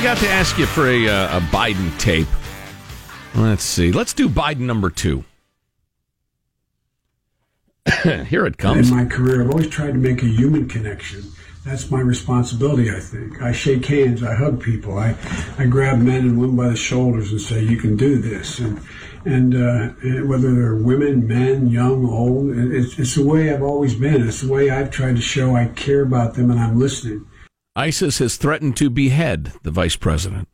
forgot to ask you for a, uh, a Biden tape. Let's see. Let's do Biden number two. Here it comes. In my career, I've always tried to make a human connection. That's my responsibility, I think. I shake hands, I hug people, I, I grab men and women by the shoulders and say, "You can do this." And and uh, whether they're women, men, young, old, it's, it's the way I've always been. It's the way I've tried to show I care about them and I'm listening. ISIS has threatened to behead the vice president.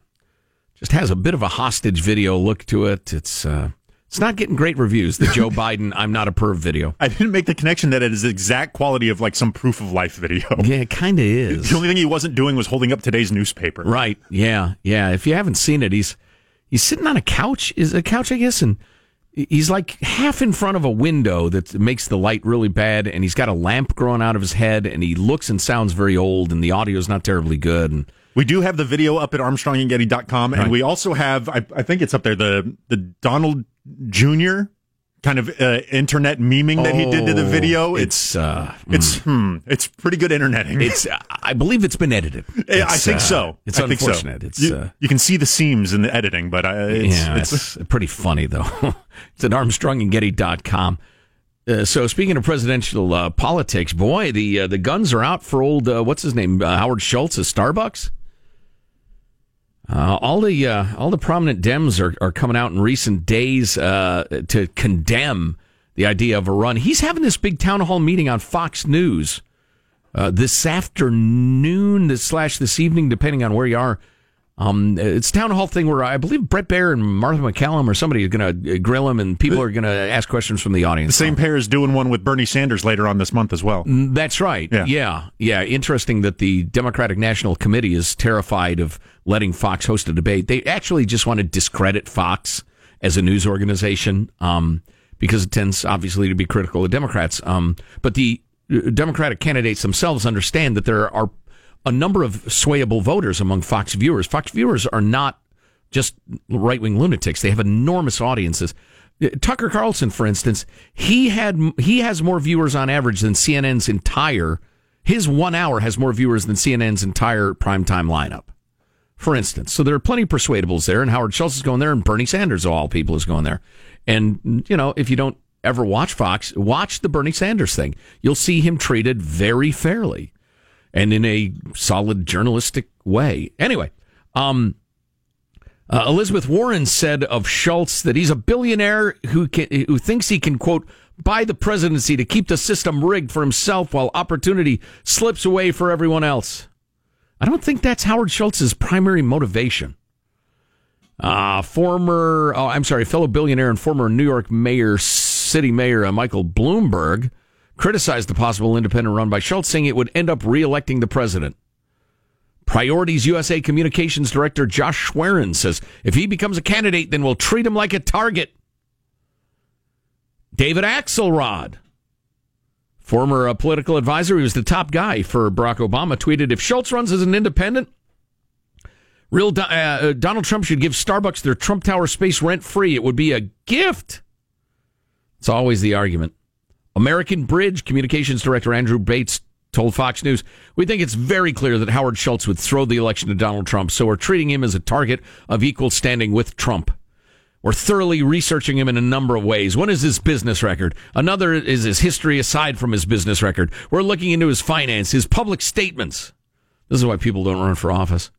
Just has a bit of a hostage video look to it. It's uh, it's not getting great reviews. The Joe Biden "I'm not a perv" video. I didn't make the connection that it is the exact quality of like some proof of life video. Yeah, it kind of is. The only thing he wasn't doing was holding up today's newspaper. Right. Yeah. Yeah. If you haven't seen it, he's he's sitting on a couch. Is a couch, I guess, and he's like half in front of a window that makes the light really bad, and he's got a lamp growing out of his head, and he looks and sounds very old, and the audio is not terribly good, and. We do have the video up at ArmstrongandGetty.com, and right. we also have, I, I, think it's up there, the the Donald Jr. kind of uh, internet memeing that he did to the oh, video. It's uh, it's hmm, it's pretty good interneting. It's I believe it's been edited. It's, I think so. Uh, it's I unfortunate. So. It's you, uh, you, can see the seams in the editing, but uh, it's, yeah, it's, it's pretty funny though. it's at ArmstrongandGetty.com. Uh, so speaking of presidential uh, politics, boy, the uh, the guns are out for old uh, what's his name uh, Howard Schultz of Starbucks. Uh, all the uh, all the prominent Dems are, are coming out in recent days uh, to condemn the idea of a run. He's having this big town hall meeting on Fox News uh, this afternoon, slash this evening, depending on where you are. Um, it's town hall thing where I believe Bret Baier and Martha MacCallum or somebody is going to grill him, and people are going to ask questions from the audience. The same pair is doing one with Bernie Sanders later on this month as well. That's right. Yeah, yeah. yeah. Interesting that the Democratic National Committee is terrified of letting Fox host a debate. They actually just want to discredit Fox as a news organization um, because it tends, obviously, to be critical of Democrats. Um, but the uh, Democratic candidates themselves understand that there are a number of swayable voters among Fox viewers. Fox viewers are not just right wing lunatics; they have enormous audiences. Uh, Tucker Carlson, for instance, he had he has more viewers on average than CNN's entire. His one hour has more viewers than CNN's entire primetime lineup. For instance, so there are plenty of persuadables there, and Howard Schultz is going there, and Bernie Sanders, of all people, is going there. And you know, if you don't ever watch Fox, watch the Bernie Sanders thing. You'll see him treated very fairly and in a solid journalistic way. Anyway, um, uh, Elizabeth Warren said of Schultz that he's a billionaire who can, who thinks he can quote buy the presidency to keep the system rigged for himself while opportunity slips away for everyone else. I don't think that's Howard Schultz's primary motivation. Uh, former, oh, I'm sorry, fellow billionaire and former New York mayor, city mayor uh, Michael Bloomberg criticized the possible independent run by Schultz, saying it would end up reelecting the president. Priorities USA Communications Director Josh Schwerin says if he becomes a candidate, then we'll treat him like a target. David Axelrod, former uh, political advisor, he was the top guy for Barack Obama, tweeted if Schultz runs as an independent, real uh, uh, Donald Trump should give Starbucks their Trump Tower space rent free. It would be a gift. It's always the argument. American Bridge Communications Director Andrew Bates told Fox News, We think it's very clear that Howard Schultz would throw the election to Donald Trump, so we're treating him as a target of equal standing with Trump. We're thoroughly researching him in a number of ways. One is his business record. Another is his history aside from his business record. We're looking into his finance, his public statements. This is why people don't run for office.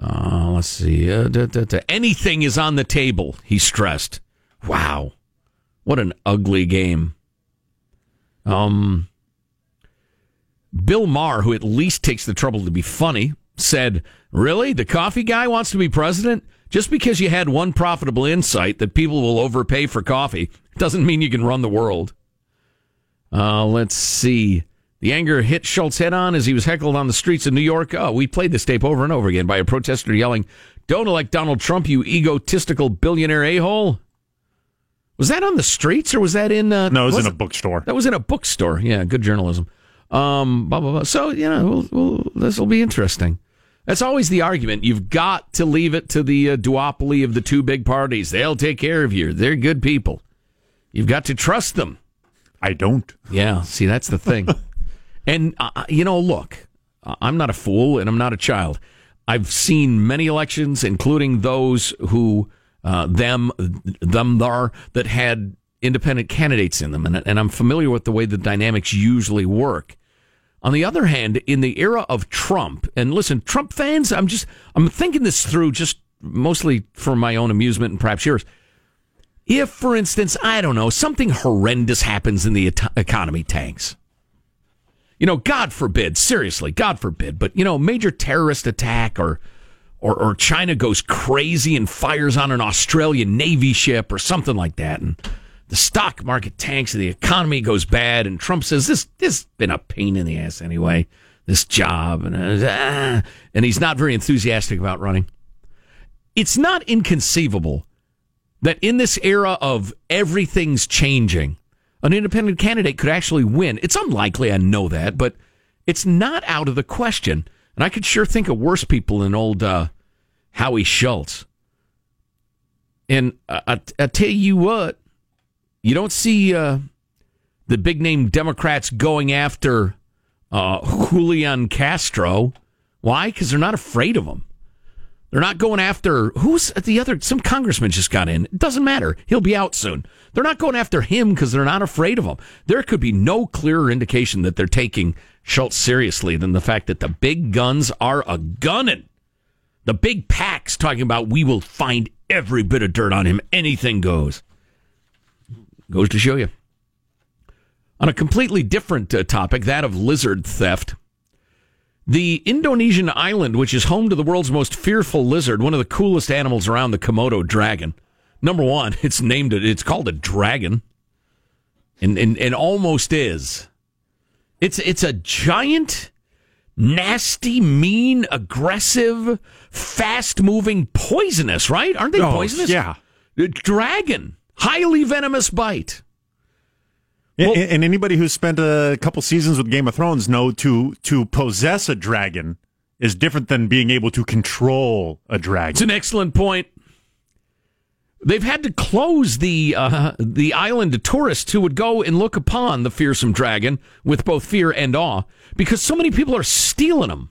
Uh, let's see. Uh, da, da, da. Anything is on the table, he stressed. Wow. What an ugly game. Um, Bill Maher, who at least takes the trouble to be funny, said, Really? The coffee guy wants to be president? Just because you had one profitable insight that people will overpay for coffee doesn't mean you can run the world. Uh, let's see. The anger hit Schultz head on as he was heckled on the streets of New York. Oh, we played this tape over and over again by a protester yelling, Don't elect Donald Trump, you egotistical billionaire a hole. Was that on the streets or was that in? Uh, no, it was, was in a bookstore. That was in a bookstore. Yeah, good journalism. Um, blah blah blah. So you know, we'll, we'll, this will be interesting. That's always the argument. You've got to leave it to the uh, duopoly of the two big parties. They'll take care of you. They're good people. You've got to trust them. I don't. Yeah. See, that's the thing. and uh, uh, you know, look, I'm not a fool and I'm not a child. I've seen many elections, including those who uh, them them there that had independent candidates in them, and, and I'm familiar with the way the dynamics usually work. On the other hand, in the era of Trump, and listen, Trump fans, I'm just I'm thinking this through just mostly for my own amusement and perhaps yours. If, for instance, I don't know, something horrendous happens in the economy tanks. You know, God forbid, seriously, God forbid, but you know, major terrorist attack or or, or China goes crazy and fires on an Australian Navy ship or something like that. And the stock market tanks and the economy goes bad. And Trump says, this, this has been a pain in the ass anyway, this job. And, uh, and he's not very enthusiastic about running. It's not inconceivable that in this era of everything's changing, an independent candidate could actually win. It's unlikely, I know that, but it's not out of the question. And I could sure think of worse people than old uh, Howie Schultz. And I, I, I, tell you what, you don't see uh, the big name Democrats going after uh, Julian Castro. Why? Because they're not afraid of him. They're not going after who's the other. Some congressman just got in. It doesn't matter. He'll be out soon. They're not going after him because they're not afraid of him. There could be no clearer indication that they're taking Schultz seriously than the fact that the big guns are a gunning. The big packs talking about we will find every bit of dirt on him. Anything goes. Goes to show you. On a completely different uh, topic, that of lizard theft. The Indonesian island, which is home to the world's most fearful lizard, one of the coolest animals around, the Komodo dragon. Number one, it's named it's called a dragon, and and, and almost is. It's it's a giant, nasty, mean, aggressive, fast moving, poisonous. Right? Aren't they oh, poisonous? Yeah. Dragon, highly venomous bite. Well, and, and anybody who's spent a couple seasons with Game of Thrones know to to possess a dragon is different than being able to control a dragon. It's an excellent point. They've had to close the uh, the island to tourists who would go and look upon the fearsome dragon with both fear and awe because so many people are stealing them.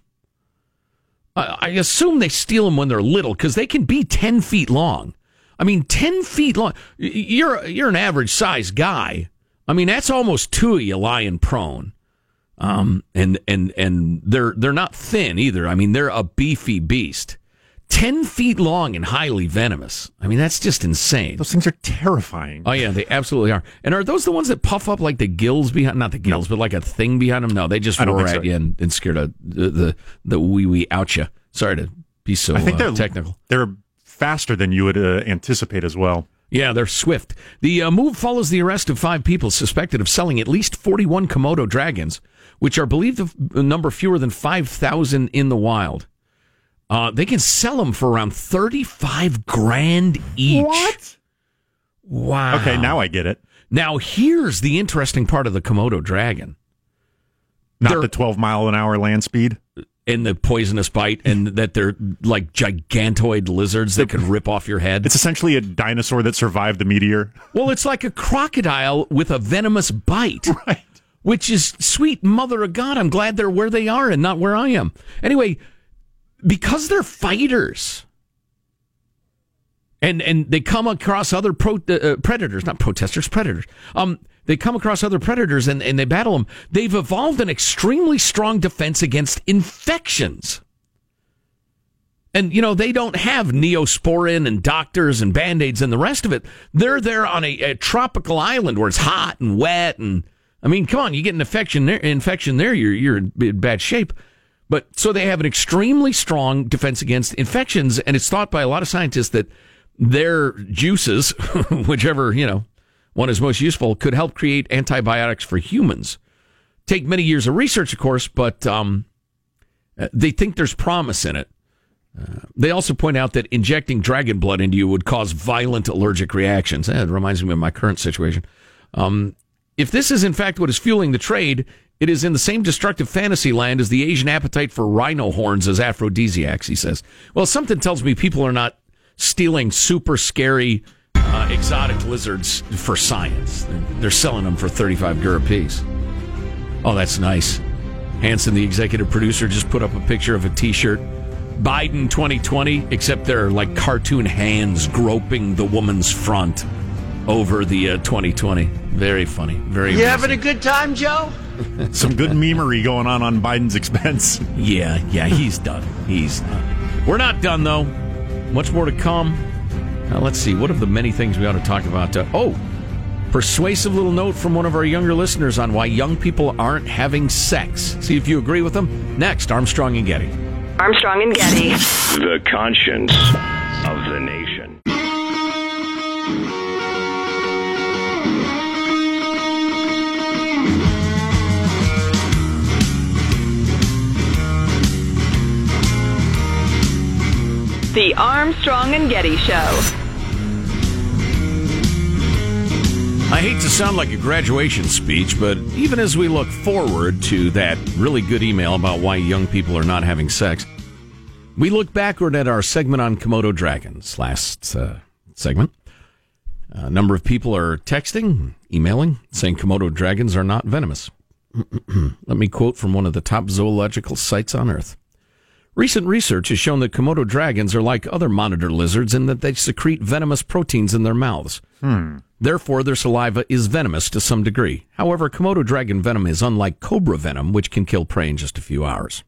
I assume they steal them when they're little because they can be ten feet long. I mean, ten feet long. You're you're an average size guy. I mean, that's almost two of you lying prone. Um, and and and they're they're not thin either. I mean, they're a beefy beast. 10 feet long and highly venomous. I mean, that's just insane. Those things are terrifying. Oh, yeah, they absolutely are. And are those the ones that puff up like the gills behind, not the gills, no. but like a thing behind them? No, they just roar at so. you and, and scare the, the, the, the wee wee out you. Sorry to be so I think uh, they're, technical. They're faster than you would uh, anticipate as well. Yeah, they're swift. The uh, move follows the arrest of five people suspected of selling at least 41 Komodo dragons, which are believed to number fewer than 5,000 in the wild. Uh, they can sell them for around 35 grand each. What? Wow. Okay, now I get it. Now, here's the interesting part of the Komodo dragon. Not they're, the 12 mile an hour land speed? And the poisonous bite, and that they're like gigantoid lizards that could rip off your head. It's essentially a dinosaur that survived the meteor. Well, it's like a crocodile with a venomous bite. Right. Which is sweet mother of God. I'm glad they're where they are and not where I am. Anyway, because they're fighters and and they come across other pro, uh, uh, predators, not protesters, predators. Um, they come across other predators and, and they battle them. They've evolved an extremely strong defense against infections. And you know they don't have neosporin and doctors and band aids and the rest of it. They're there on a, a, tropical island where it's hot and wet and I mean, come on, you get an infection there, infection there, you're you're in bad shape. But so they have an extremely strong defense against infections, and it's thought by a lot of scientists that their juices, whichever, you know, one is most useful, could help create antibiotics for humans. Take many years of research, of course, but um, they think there's promise in it. Uh, they also point out that injecting dragon blood into you would cause violent allergic reactions. Eh, it reminds me of my current situation. Um, if this is in fact what is fueling the trade, it is in the same destructive fantasy land as the Asian appetite for rhino horns as aphrodisiacs, he says. Well, something tells me people are not stealing super scary uh, exotic lizards for science. They're, selling them for 35 gur a piece. Oh, that's nice. Hanson, the executive producer, just put up a picture of a t shirt Biden 2020, except they're like cartoon hands groping the woman's front over the uh, 2020. Very funny. Very. You having a good time, Joe? Some good memery going on on Biden's expense. Yeah, yeah, he's done. He's done. We're not done though. Much more to come. Now, let's see. What are the many things we ought to talk about? Uh, oh, persuasive little note from one of our younger listeners on why young people aren't having sex. See if you agree with them. Next, Armstrong and Getty. Armstrong and Getty. The conscience of the nation. The Armstrong and Getty Show. I hate to sound like a graduation speech, but even as we look forward to that really good email about why young people are not having sex, we look backward at our segment on Komodo dragons last uh, segment. A number of people are texting, emailing, saying Komodo dragons are not venomous. Let me quote from one of the top zoological sites on Earth. Recent research has shown that Komodo dragons are like other monitor lizards in that they secrete venomous proteins in their mouths. Hmm. Therefore, their saliva is venomous to some degree. However, Komodo dragon venom is unlike cobra venom, which can kill prey in just a few hours.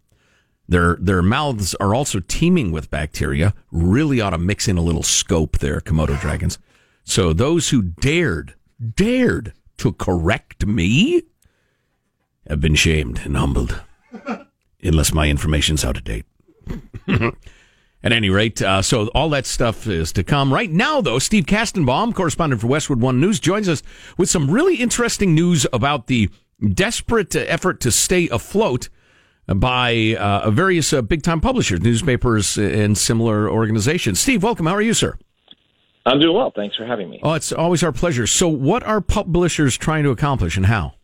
Their their mouths are also teeming with bacteria. Really ought to mix in a little scope there, Komodo dragons. So those who dared, dared to correct me have been shamed and humbled. Unless my information's out of date. At any rate, uh, so all that stuff is to come. Right now, though, Steve Kastenbaum, correspondent for Westwood One News, joins us with some really interesting news about the desperate effort to stay afloat by uh, various uh, big time publishers, newspapers, and similar organizations. Steve, welcome. How are you, sir? I'm doing well. Thanks for having me. Oh, it's always our pleasure. So, what are publishers trying to accomplish and how?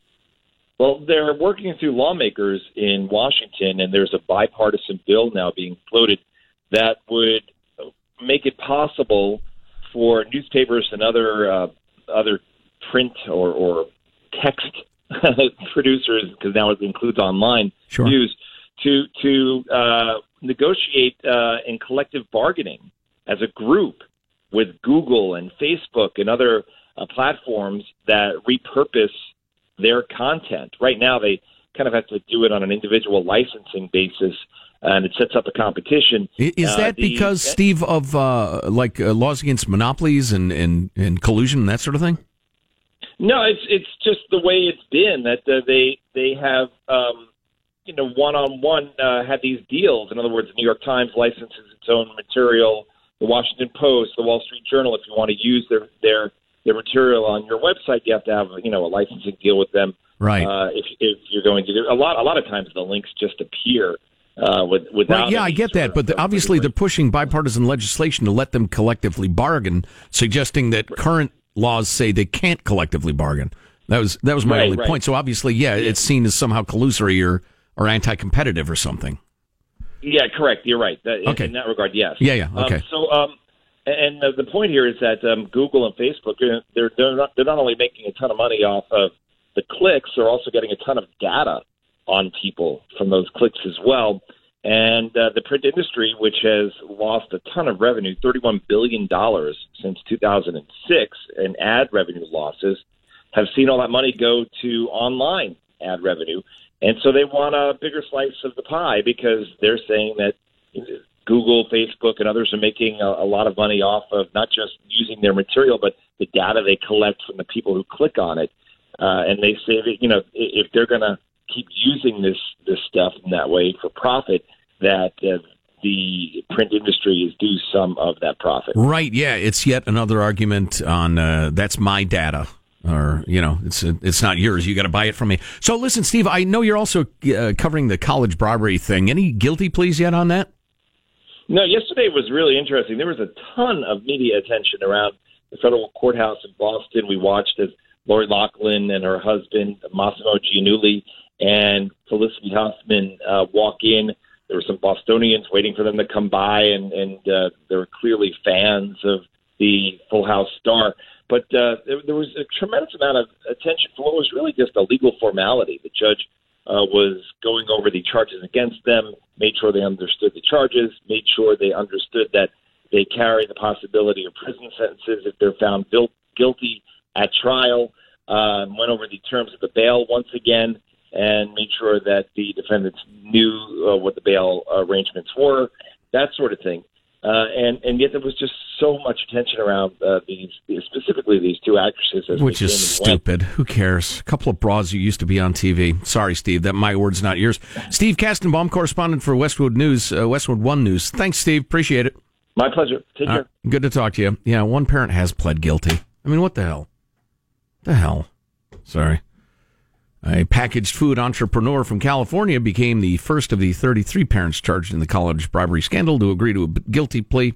Well, they're working through lawmakers in Washington, and there's a bipartisan bill now being floated that would make it possible for newspapers and other uh, other print or, or text producers, because now it includes online Sure. news, to to uh, negotiate uh, in collective bargaining as a group with Google and Facebook and other uh, platforms that repurpose their content. Right now, they kind of have to do it on an individual licensing basis, and it sets up a competition. Is Uh, that the- because, Steve, of uh, like uh, laws against monopolies and, and, and collusion and that sort of thing? No, it's it's just the way it's been that uh, they they have um, you know one on one had these deals. In other words, the New York Times licenses its own material, the Washington Post, the Wall Street Journal. If you want to use their their their material on your website, you have to have you know a licensing deal with them. Right. Uh, if if you're going to do a lot a lot of times the links just appear uh, with without. Right, yeah, I get that, but the, obviously they're pushing bipartisan legislation to let them collectively bargain, suggesting that current laws say they can't collectively bargain. That was that was my Right, only right. point. So obviously, yeah, it's seen as somehow collusory or or anti-competitive or something. Yeah, correct. You're right. That, in- Okay. In that regard, yes. Yeah, yeah, Um, okay. so, um, and the, point here is that um, Google and Facebook uh, they're they're not they're not only making a ton of money off of the clicks, they're also getting a ton of data on people from those clicks as well. And uh, the print industry, which has lost a ton of revenue, thirty-one billion dollars since 2006 in ad revenue losses, have seen all that money go to online ad revenue, and so they want a bigger slice of the pie because they're saying that Google, Facebook, and others are making a, a lot of money off of not just using their material, but the data they collect from the people who click on it. Uh, and they say that you know if they're going to keep using this this stuff in that way for profit, that uh, the print industry is due some of that profit. Right? Yeah, it's yet another argument on uh, that's my data. Or you know, it's it's not yours. You got to buy it from me. So listen, Steve. I know you're also uh, covering the college bribery thing. Any guilty pleas yet on that? No, yesterday was really interesting. There was a ton of media attention around the federal courthouse in Boston. We watched as Lori Loughlin and her husband Mossimo Giannulli and Felicity Huffman uh, walk in. There were some Bostonians waiting for them to come by, and and uh, they were clearly fans of the Full House star. But uh, there, there was a tremendous amount of attention for what was really just a legal formality. The judge uh, was going over the charges against them, made sure they understood the charges, made sure they understood that they carry the possibility of prison sentences if they're found guilty at trial, um, went over the terms of the bail once again, and made sure that the defendants knew uh, what the bail arrangements were, that sort of thing. Uh, and and yet there was just so much attention around uh, these, specifically these two actresses. Which is stupid. Who cares? A couple of broads who used to be on TV. Sorry, Steve. That my words, not yours. Steve Kastenbaum, correspondent for Westwood News, uh, Westwood One News. Thanks, Steve. Appreciate it. My pleasure. Take care. good to talk to you. Yeah, one parent has pled guilty. I mean, what the hell? The hell? Sorry. A packaged food entrepreneur from California became the first of the 33 parents charged in the college bribery scandal to agree to a guilty plea.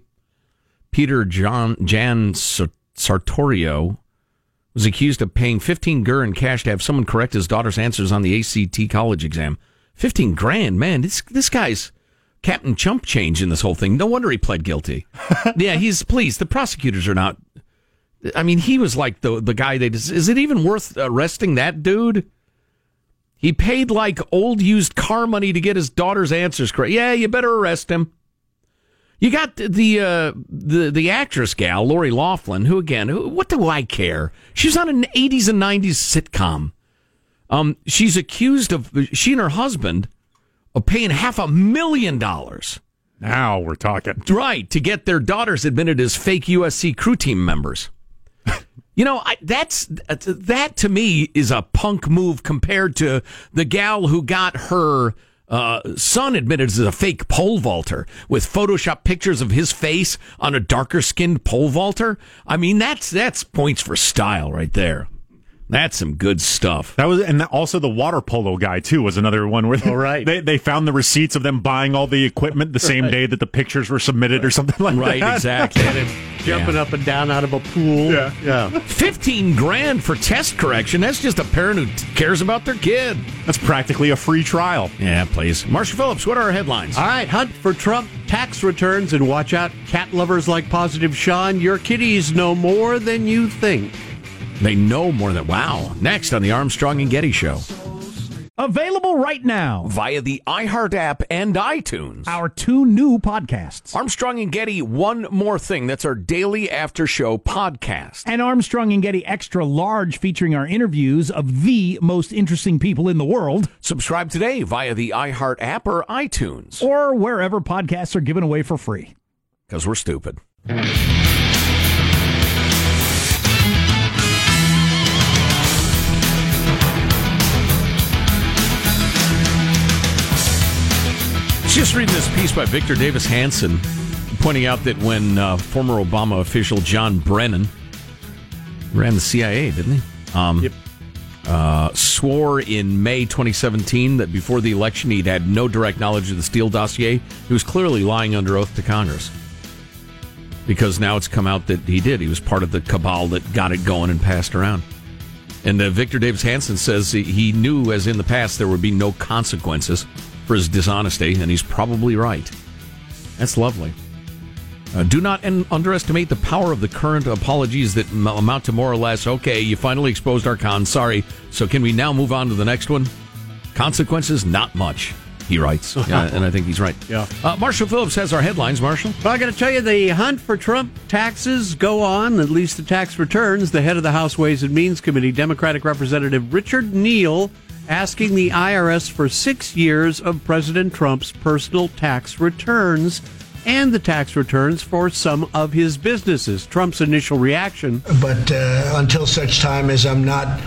Peter John Jan Sartorio was accused of paying 15 gur in cash to have someone correct his daughter's answers on the ACT college exam. 15 grand, man. This this guy's Captain Chump change in this whole thing. No wonder he pled guilty. yeah, he's pleased. The prosecutors are not. I mean, he was like the the guy they. Is it even worth arresting that dude? He paid like old used car money to get his daughter's answers correct. Yeah, you better arrest him. You got the uh, the the actress gal Lori Loughlin, who again, who, what do I care? She was on an '80s and '90s sitcom. Um, she's accused of she and her husband of paying half a million dollars. Now we're talking, right? To get their daughters admitted as fake USC crew team members. You know, I, that's that to me is a punk move compared to the gal who got her uh, son admitted as a fake pole vaulter with Photoshop pictures of his face on a darker skinned pole vaulter. I mean, that's that's points for style right there. That's some good stuff. That was, and also the water polo guy too was another one where oh, right. they they found the receipts of them buying all the equipment the same right. day that the pictures were submitted or something like right, that. Right, exactly. and jumping yeah. up and down out of a pool. Yeah, yeah. Fifteen grand for test correction. That's just a parent who t- cares about their kid. That's practically a free trial. Yeah, please. Marshall Phillips, what are our headlines? All right, hunt for Trump tax returns and watch out, cat lovers like Positive Sean. Your kitties know more than you think. They know more than wow. Next on the Armstrong and Getty Show. Available right now via the iHeart app and iTunes. Our two new podcasts Armstrong and Getty, One More Thing. That's our daily after show podcast. And Armstrong and Getty Extra Large, featuring our interviews of the most interesting people in the world. Subscribe today via the iHeart app or iTunes. Or wherever podcasts are given away for free. Because we're stupid. Just reading this piece by Victor Davis Hanson, pointing out that when uh, former Obama official John Brennan ran the CIA, didn't he? Um, yep. Uh, swore in May 2017 that before the election he'd had no direct knowledge of the Steele dossier. He was clearly lying under oath to Congress. Because now it's come out that he did. He was part of the cabal that got it going and passed around. And uh, Victor Davis Hanson says he knew, as in the past, there would be no consequences his dishonesty, and he's probably right. That's lovely. Uh, do not underestimate the power of the current apologies that m- amount to more or less, okay, you finally exposed our con, sorry, so can we now move on to the next one? Consequences, not much, he writes. Yeah, and I think he's right. Yeah. Uh, Marshall Phillips has our headlines, Marshall. Well, I got to tell you, the hunt for Trump taxes go on, at least the tax returns. The head of the House Ways and Means Committee, Democratic Representative Richard Neal, asking the IRS for six years of President Trump's personal tax returns and the tax returns for some of his businesses. Trump's initial reaction. But uh, until such time as I'm not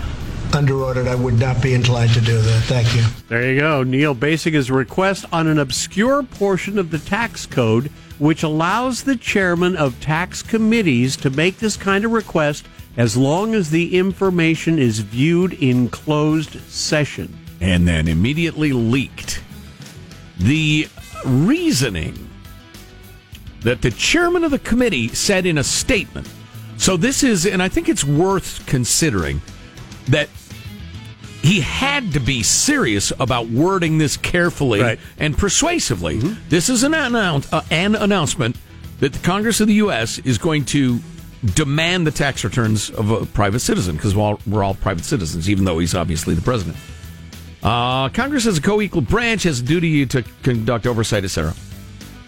under audit, I would not be inclined to do that. Thank you. There you go. Neal basing his request on an obscure portion of the tax code, which allows the chairman of tax committees to make this kind of request as long as the information is viewed in closed session. And then immediately leaked. The reasoning that the chairman of the committee said in a statement. So this is, and I think it's worth considering that he had to be serious about wording this carefully right. and persuasively. Mm-hmm. This is an, announce, uh, an announcement that the Congress of the U.S. is going to demand the tax returns of a private citizen because we're all, private citizens, even though he's obviously the president. Uh, Congress, as a co equal branch, has a duty to conduct oversight, etc.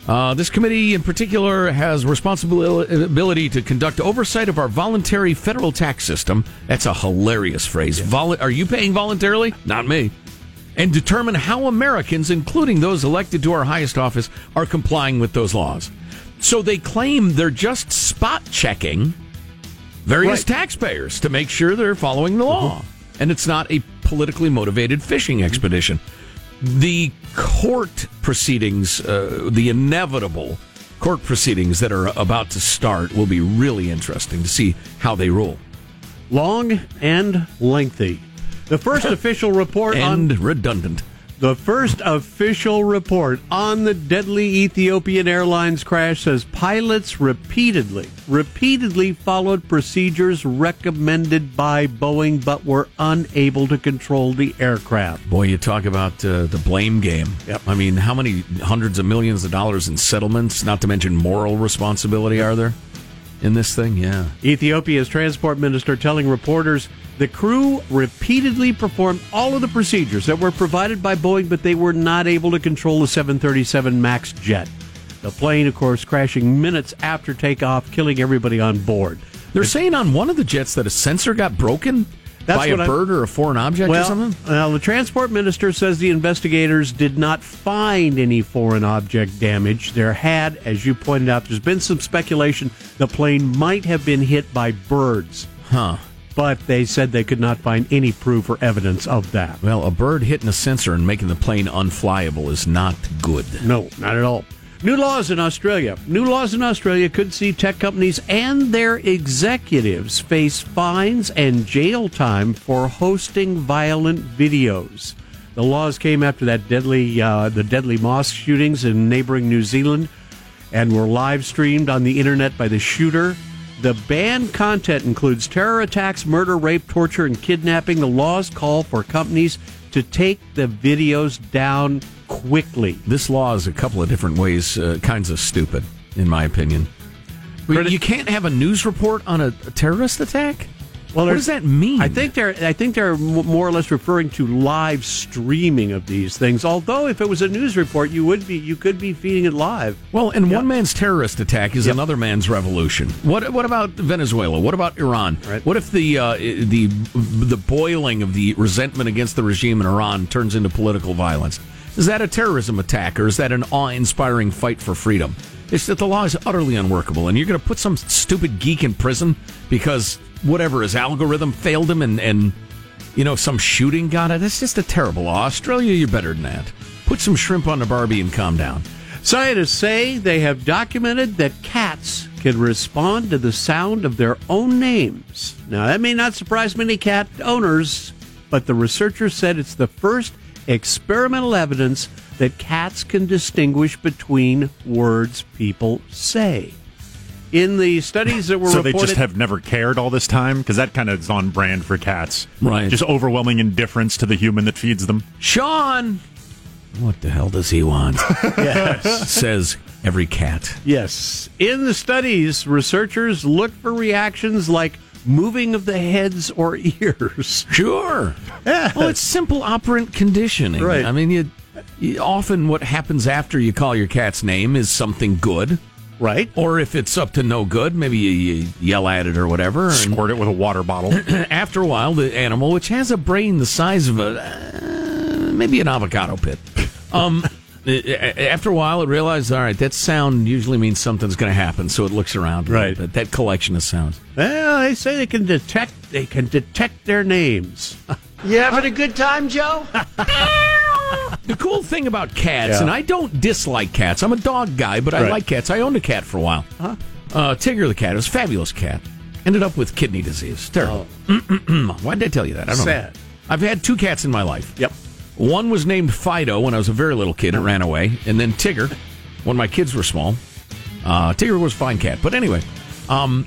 Uh, this committee, in particular, has responsibility to conduct oversight of our voluntary federal tax system. That's a hilarious phrase. Vol- are you paying voluntarily? Not me. And determine how Americans, including those elected to our highest office, are complying with those laws. So they claim they're just spot checking various Right. taxpayers to make sure they're following the law. And it's not a politically motivated fishing expedition. The court proceedings, uh, the inevitable court proceedings that are about to start, will be really interesting to see how they rule. Long and lengthy. The first official report on And redundant. The first official report on the deadly Ethiopian Airlines crash says pilots repeatedly, repeatedly followed procedures recommended by Boeing but were unable to control the aircraft. Boy, you talk about uh, the blame game. Yep. I mean, how many hundreds of millions of dollars in settlements, not to mention moral responsibility, are there in this thing? Yeah. Ethiopia's transport minister telling reporters the crew repeatedly performed all of the procedures that were provided by Boeing, but they were not able to control the 737 MAX jet. The plane, of course, crashing minutes after takeoff, killing everybody on board. They're saying on one of the jets that a sensor got broken That's by a what I- bird or a foreign object or something. well, the transport minister says the investigators did not find any foreign object damage. There had, as you pointed out, there's been some speculation the plane might have been hit by birds. Huh. But they said they could not find any proof or evidence of that. Well, a bird hitting a sensor and making the plane unflyable is not good. No, not at all. New laws in Australia. New laws in Australia could see tech companies and their executives face fines and jail time for hosting violent videos. The laws came after that deadly, uh, the deadly mosque shootings in neighboring New Zealand, and were live streamed on the internet by the shooter. The banned content includes terror attacks, murder, rape, torture, and kidnapping. The laws call for companies to take the videos down quickly. This law is a couple of different ways, uh, kinds of stupid, in my opinion. You can't have a news report on a terrorist attack. Well, what does that mean? I think they're I think they're more or less referring to live streaming of these things. Although if it was a news report, you would be you could be feeding it live. Well, and one man's terrorist attack is another man's revolution. What what about Venezuela? What about Iran? Right. What if the uh, the the boiling of the resentment against the regime in Iran turns into political violence? Is that a terrorism attack or is that an awe-inspiring fight for freedom? It's that the law is utterly unworkable, and you're going to put some stupid geek in prison because whatever his algorithm failed him, and and you know some shooting got it. That's just a terrible law. Australia, you're better than that. Put some shrimp on the Barbie and calm down. Scientists say they have documented that cats can respond to the sound of their own names. Now that may not surprise many cat owners, but the researchers said it's the first experimental evidence that cats can distinguish between words people say. In the studies that were So they just have never cared all this time because that kind of is on brand for cats, Right. Just overwhelming indifference to the human that feeds them. Sean, what the hell does he want? yes, says every cat. Yes. In the studies, researchers look for reactions like moving of the heads or ears. Sure. Well, it's simple operant conditioning. Right. I mean, you, you often what happens after you call your cat's name is something good, Right? or if it's up to no good, maybe you, you yell at it or whatever. And Squirt it with a water bottle. after a while, the animal, which has a brain the size of a uh, maybe an avocado pit, um, Uh, uh, uh, after a while, it realizes, all right, that sound usually means something's going to happen, so it looks around. Right. bit. That collection of sounds. Well, they say they can detect they can detect their names. You having a good time, Joe? The cool thing about cats, Yeah. and I don't dislike cats. I'm a dog guy, but I Right. like cats. I owned a cat for a while. Uh-huh. Uh, Tigger the cat. It was a fabulous cat. Ended up with kidney disease. Terrible. Oh. Why did I tell you that? I don't Oh. Sad. know. I've had two cats in my life. Yep. One was named Fido when I was a very little kid. It ran away. And then Tigger, when my kids were small. Uh, Tigger was a fine cat. But anyway, um,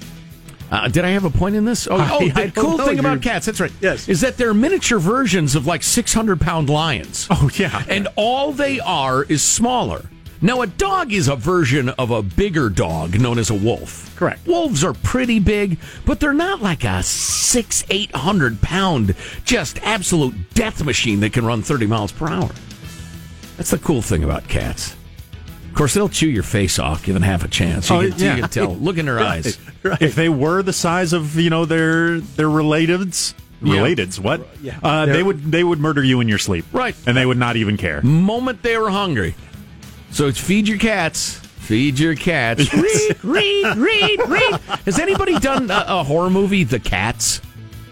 uh, did I have a point in this? Oh, I- oh the don't cool thing about You're- cats, that's right. Yes. Is that they're miniature versions of like 600 pound lions. Oh, yeah. And all they are is smaller. Now, a dog is a version of a bigger dog known as a wolf. Correct. Wolves are pretty big, but they're not like a six, eight hundred pound, just absolute death machine that can run 30 miles per hour. That's the cool thing about cats. Of course, they'll chew your face off given half a chance. You, Oh, can, yeah. you can tell. Look in their eyes. Right. If they were the size of you know their their relateds, Yeah. relateds, what? Yeah. Uh, they would they would murder you in your sleep, Right. And they would not even care. Moment they were hungry. So it's feed your cats. Feed your cats. Read, read, read, read. Has anybody done a, a horror movie, The Cats,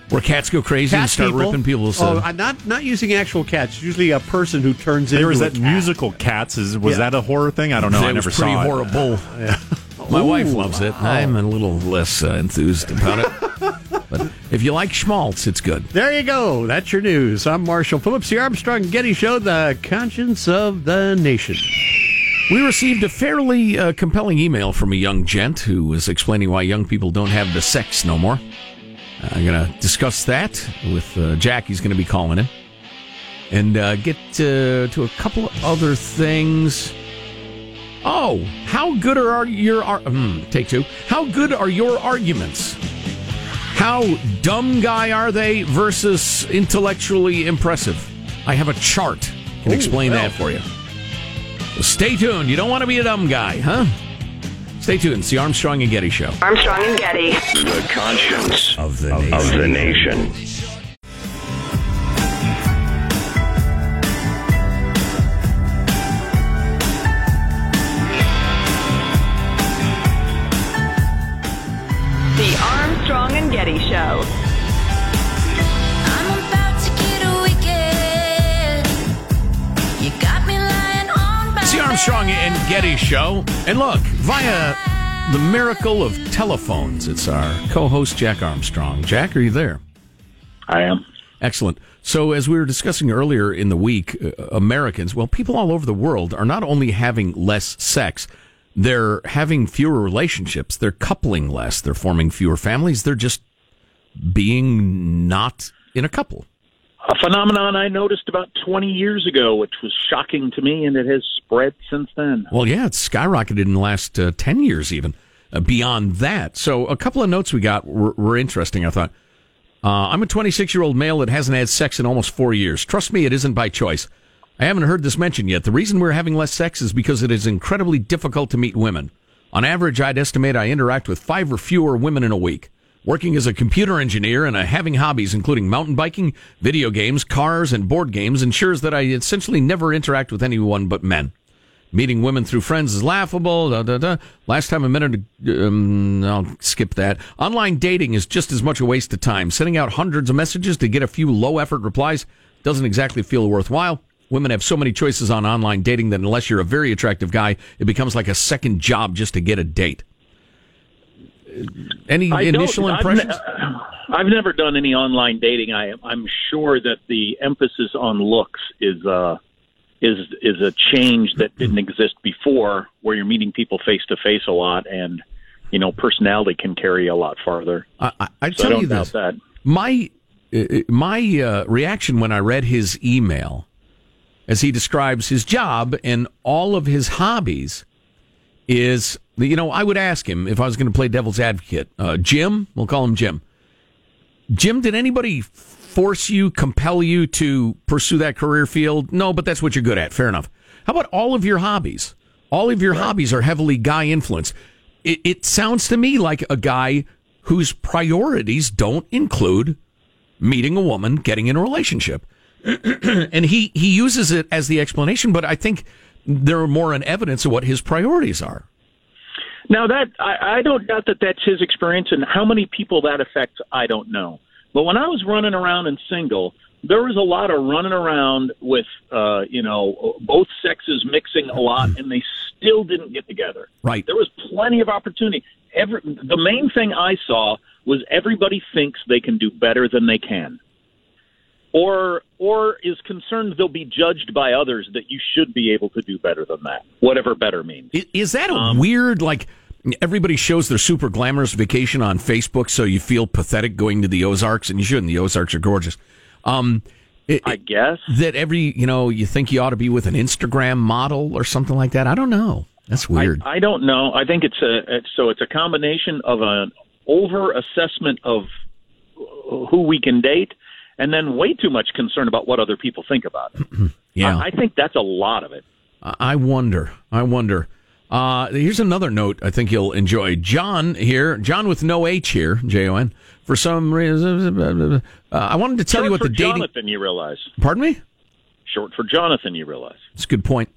where cats go crazy and start people. ripping people's? Oh, Uh, I'm not not using actual cats. Usually a person who turns There into was a that cat. musical Cats. Is was Yeah. that a horror thing? I don't know. It I was never pretty saw it. horrible. My wife loves it. I'm a little less uh, enthused about it. but if you like schmaltz, it's good. There you go. That's your news. I'm Marshall Phillips, the Armstrong Getty Show, the conscience of the nation. We received a fairly uh, compelling email from a young gent who was explaining why young people don't have the sex no more. Uh, I'm going to discuss that with uh, Jack. He's going to be calling in. And uh, get uh, to a couple of other things. Oh, how good are your ar- hmm, take two? How good are your arguments? How dumb guy are they versus intellectually impressive? I have a chart. Can explain that for you. So stay tuned. You don't want to be a dumb guy, huh? Stay tuned. It's the Armstrong and Getty Show. Armstrong and Getty. The conscience Of the of the nation. Getty Show. And look, via the miracle of telephones, it's our co host, Jack Armstrong. Jack, are you there? I am. Excellent. So, as we were discussing earlier in the week, uh, Americans, well, people all over the world are not only having less sex, they're having fewer relationships. They're coupling less. They're forming fewer families. They're just being not in a couple. A phenomenon I noticed about 20 years ago, which was shocking to me, and it has spread since then. Well, yeah, it's skyrocketed in the last uh, 10 years, even uh, beyond that. So, a couple of notes we got were, were interesting, I thought. Uh, I'm a 26 year old male that hasn't had sex in almost four years. Trust me, it isn't by choice. I haven't heard this mentioned yet. The reason we're having less sex is because it is incredibly difficult to meet women. On average, I'd estimate I interact with five or fewer women in a week. Working as a computer engineer and uh, having hobbies including mountain biking, video games, cars, and board games ensures that I essentially never interact with anyone but men. Meeting women through friends is laughable. Da, da, da. Last time I met her, um, I'll skip that. Online dating is just as much a waste of time. Sending out hundreds of messages to get a few low effort replies doesn't exactly feel worthwhile. Women have so many choices on online dating that unless you're a very attractive guy, it becomes like a second job just to get a date. Any I initial I've impressions? ne- I've never done any online dating. I I'm sure that the emphasis on looks is uh, is is a change that didn't exist before, where you're meeting people face to face a lot, and you know personality can carry a lot farther. I, I, I So tell I you this. that. My uh, my uh, reaction when I read his email, as he describes his job and all of his hobbies, is you know I would ask him if I was going to play devil's advocate. Uh, Jim, we'll call him Jim. Jim, did anybody force you, compel you to pursue that career field? No, but that's what you're good at. Fair enough. How about all of your hobbies? All of your hobbies are heavily guy influenced. It, it sounds to me like a guy whose priorities don't include meeting a woman, getting in a relationship. and he, he uses it as the explanation, but I think there are more an evidence of what his priorities are. Now that I, I don't doubt that that's his experience, and how many people that affects, I don't know. But when I was running around and single, there was a lot of running around with, uh, you know, both sexes mixing a lot, and they still didn't get together. Right. There was plenty of opportunity. Every the main thing I saw was everybody thinks they can do better than they can, or or is concerned they'll be judged by others that you should be able to do better than that, whatever better means. Is that a weird, like, everybody shows their super glamorous vacation on Facebook, so you feel pathetic going to the Ozarks, and you shouldn't. The Ozarks are gorgeous. Um, It- I guess. that every you know you think you ought to be with an Instagram model or something like that. I don't know. That's weird. I, I don't know. I think it's a it's, so it's a combination of an over assessment of who we can date, and then way too much concern about what other people think about it. yeah, I, I think that's a lot of it. I wonder. I wonder. Uh, here's another note I think you'll enjoy. John here, John with no H here, J O N. For some reason, uh, I wanted to tell Short you what the dating. Jonathan, you realize. Pardon me. Short for Jonathan, you realize. It's a good point.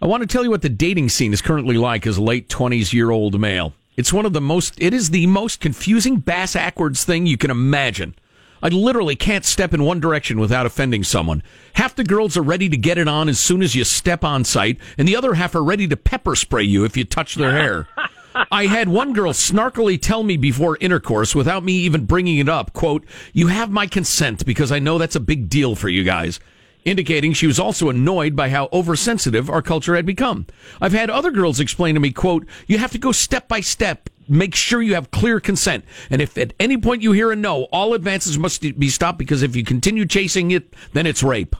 I want to tell you what the dating scene is currently like as a late 20s year old male. It's one of the most, it is the most confusing bass backwards thing you can imagine. I literally can't step in one direction without offending someone. Half the girls are ready to get it on as soon as you step on site, and the other half are ready to pepper spray you if you touch their hair. I had one girl snarkily tell me before intercourse without me even bringing it up, quote, you have my consent because I know that's a big deal for you guys. Indicating she was also annoyed by how oversensitive our culture had become. I've had other girls explain to me, quote, you have to go step by step. Make sure you have clear consent. And if at any point you hear a no, all advances must be stopped because if you continue chasing it, then it's rape.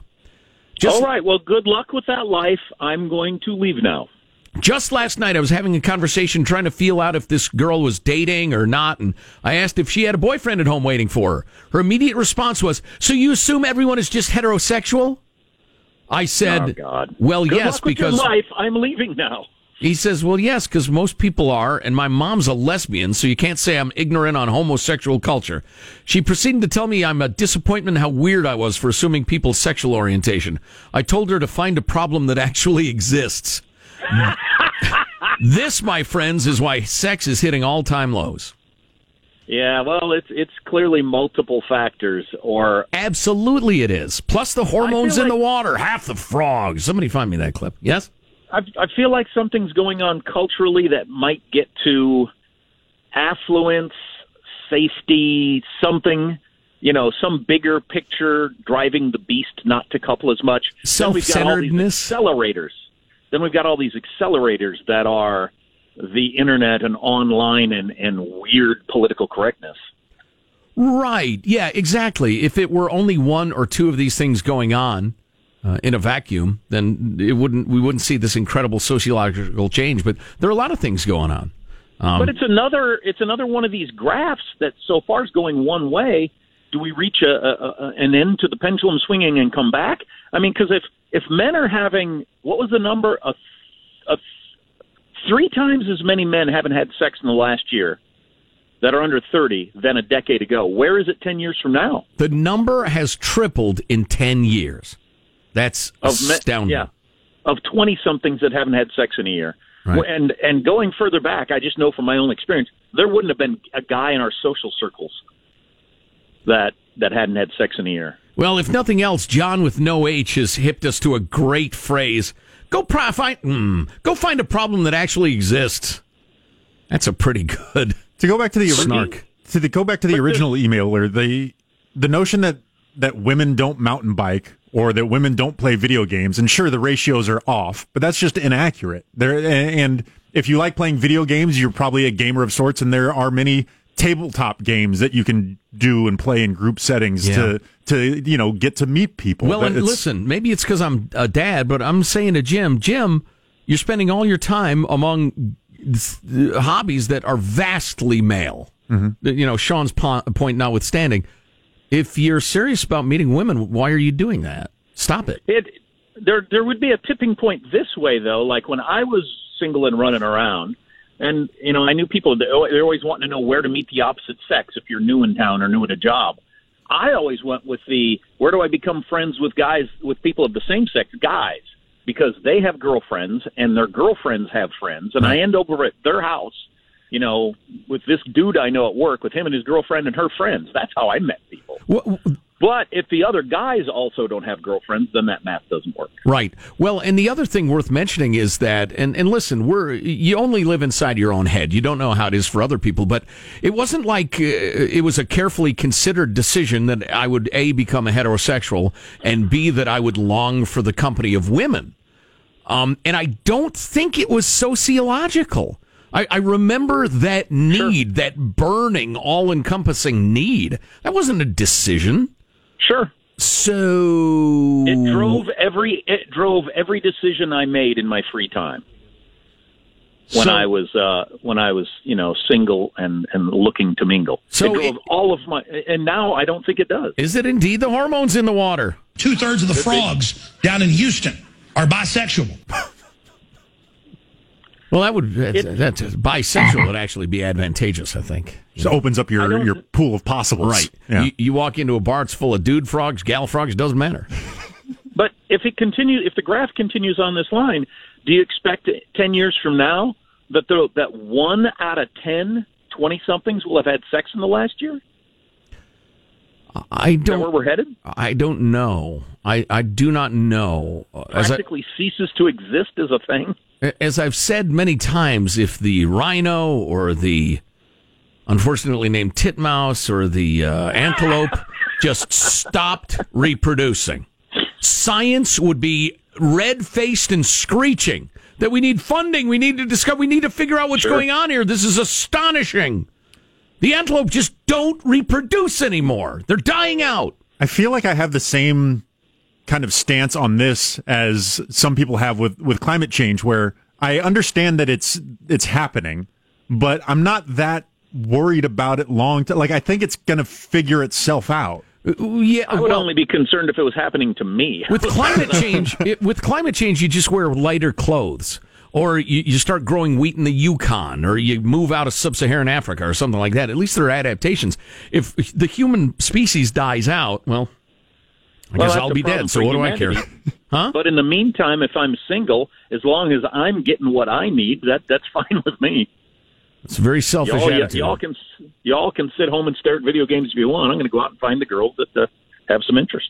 Just- All right. Well, good luck with that life. I'm going to leave now. Just last night, I was having a conversation trying to feel out if this girl was dating or not, and I asked if she had a boyfriend at home waiting for her. Her immediate response was, "So you assume everyone is just heterosexual?" I said, oh God. "Well, Good yes, because life. I'm leaving now. he says, "Well, yes, because most people are, and my mom's a lesbian, so you can't say I'm ignorant on homosexual culture." She proceeded to tell me I'm a disappointment how weird I was for assuming people's sexual orientation. I told her to find a problem that actually exists. This, my friends, is why sex is hitting all-time lows. Yeah. Well, it's it's clearly multiple factors, or Absolutely, it is. Plus the hormones in like- the water, half the frogs. Somebody find me that clip. Yes. I, I feel like something's going on culturally that might get to affluence, safety, something. You know, some bigger picture driving the beast not to couple as much. Then we've got all these Self-centeredness. accelerators. Then we've got all these accelerators that are the internet and online and, and weird political correctness. Right. Yeah, exactly. If it were only one or two of these things going on uh, in a vacuum, then it wouldn't we wouldn't see this incredible sociological change, but there are a lot of things going on. Um, but it's another it's another one of these graphs that so far is going one way. Do we reach a, a, a an end to the pendulum swinging and come back? I mean, because if if men are having what was the number a, a three times as many men haven't had sex in the last year that are under thirty than a decade ago. Where is it ten years from now? the number has tripled in 10 years. That's Of men- astounding. yeah, of twenty somethings that haven't had sex in a year. Right. And and going further back, I just know from my own experience, there wouldn't have been a guy in our social circles that that hadn't had sex in a year. Well, if nothing else, John with no H has hipped us to a great phrase. Go pro- find, mm, go find a problem that actually exists. That's a pretty good To go back to the snark. to the go back to the original email or the the notion that that women don't mountain bike or that women don't play video games and sure the ratios are off but that's just inaccurate there and if you like playing video games you're probably a gamer of sorts and there are many tabletop games that you can do and play in group settings Yeah. to to you know get to meet people Well, and listen, maybe it's because I'm a dad, but I'm saying to Jim, Jim, you're spending all your time among th- hobbies that are vastly male. Mm-hmm. You know, Sean's po- point notwithstanding, if you're serious about meeting women, why are you doing that? Stop it. It there there would be a tipping point this way though. Like when I was single and running around, and you know I knew people that- they're always wanting to know where to meet the opposite sex if you're new in town or new at a job. I always went with the where do I become friends with guys with people of the same sex guys because they have girlfriends and their girlfriends have friends and I end over at their house, you know, with this dude I know at work with him and his girlfriend and her friends. That's how I met people. But if the other guys also don't have girlfriends, then that math doesn't work. Right. Well, and the other thing worth mentioning is that, and, and listen, we're, you only live inside your own head. You don't know how it is for other people, but it wasn't like uh, it was a carefully considered decision that I would A, become a heterosexual, and B, that I would long for the company of women. Um, and I don't think it was sociological. I, I remember that need, that burning, all encompassing need. That wasn't a decision. Sure. So It drove every it drove every decision I made in my free time. When So- I was uh when I was, you know, single and and looking to mingle. So it drove it- all of my and now I don't think it does. Is it indeed the hormones in the water? Two thirds of the frogs down in Houston are bisexual. Well, that would that's, that's bisexual would actually be advantageous, I think. Just opens up your your pool of possibles. Right. Yeah. You, you walk into a bar, it's full of dude frogs, gal frogs, doesn't matter. But if it continues, if the graph continues on this line, do you expect ten years from now that the, that one out of 10 20 somethings will have had sex in the last year? I don't. where we're headed? I don't know. I, I do not know. As I, Practically ceases to exist as a thing. as I've said many times, if the rhino or the unfortunately named titmouse or the uh, antelope just stopped reproducing, science would be red faced and screeching that we need funding, we need to discover, we need to figure out what's Sure. going on here. This is astonishing. The antelope just don't reproduce anymore. They're dying out. I feel like I have the same kind of stance on this as some people have with, with climate change, where I understand that it's it's happening, but I'm not that worried about it long. T- like I think it's going to figure itself out. Yeah, I would well- only be concerned if it was happening to me. with climate change, it, with climate change, you just wear lighter clothes, or you, you start growing wheat in the Yukon, or you move out of sub-Saharan Africa, or something like that. At least there are adaptations. If the human species dies out, well, I Well, guess I'll be dead. So what do I care? Huh? But in the meantime, if I'm single, as long as I'm getting what I need, that that's fine with me. It's a very selfish Y'all, attitude. y'all can y'all can sit home and stare at video games if you want. I'm going to go out and find the girls that uh, have some interest.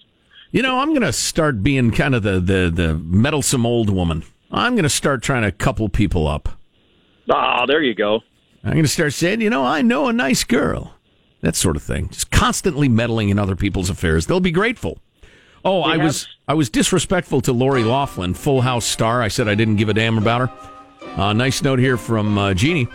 You know, I'm going to start being kind of the, the, the meddlesome old woman. I'm going to start trying to couple people up. Ah, there you go. I'm going to start saying, you know, I know a nice girl. That sort of thing. Just constantly meddling in other people's affairs. They'll be grateful. Oh, I have- was I was disrespectful to Lori Loughlin, Full House star. I said I didn't give a damn about her. Uh, nice note here from uh, Jeannie.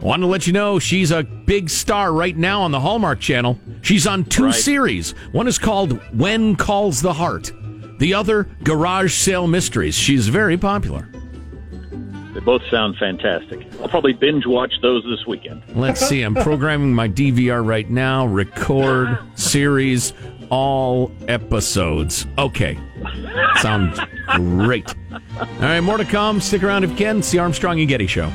Wanted to let you know she's a big star right now on the Hallmark Channel. She's on two Right. series. One is called When Calls the Heart. The other, Garage Sale Mysteries. She's very popular. They both sound fantastic. I'll probably binge watch those this weekend. Let's see. I'm programming my DVR right now. Record series, all episodes. Okay. Sounds great. All right, more to come. Stick around if you can. It's the Armstrong and Getty Show.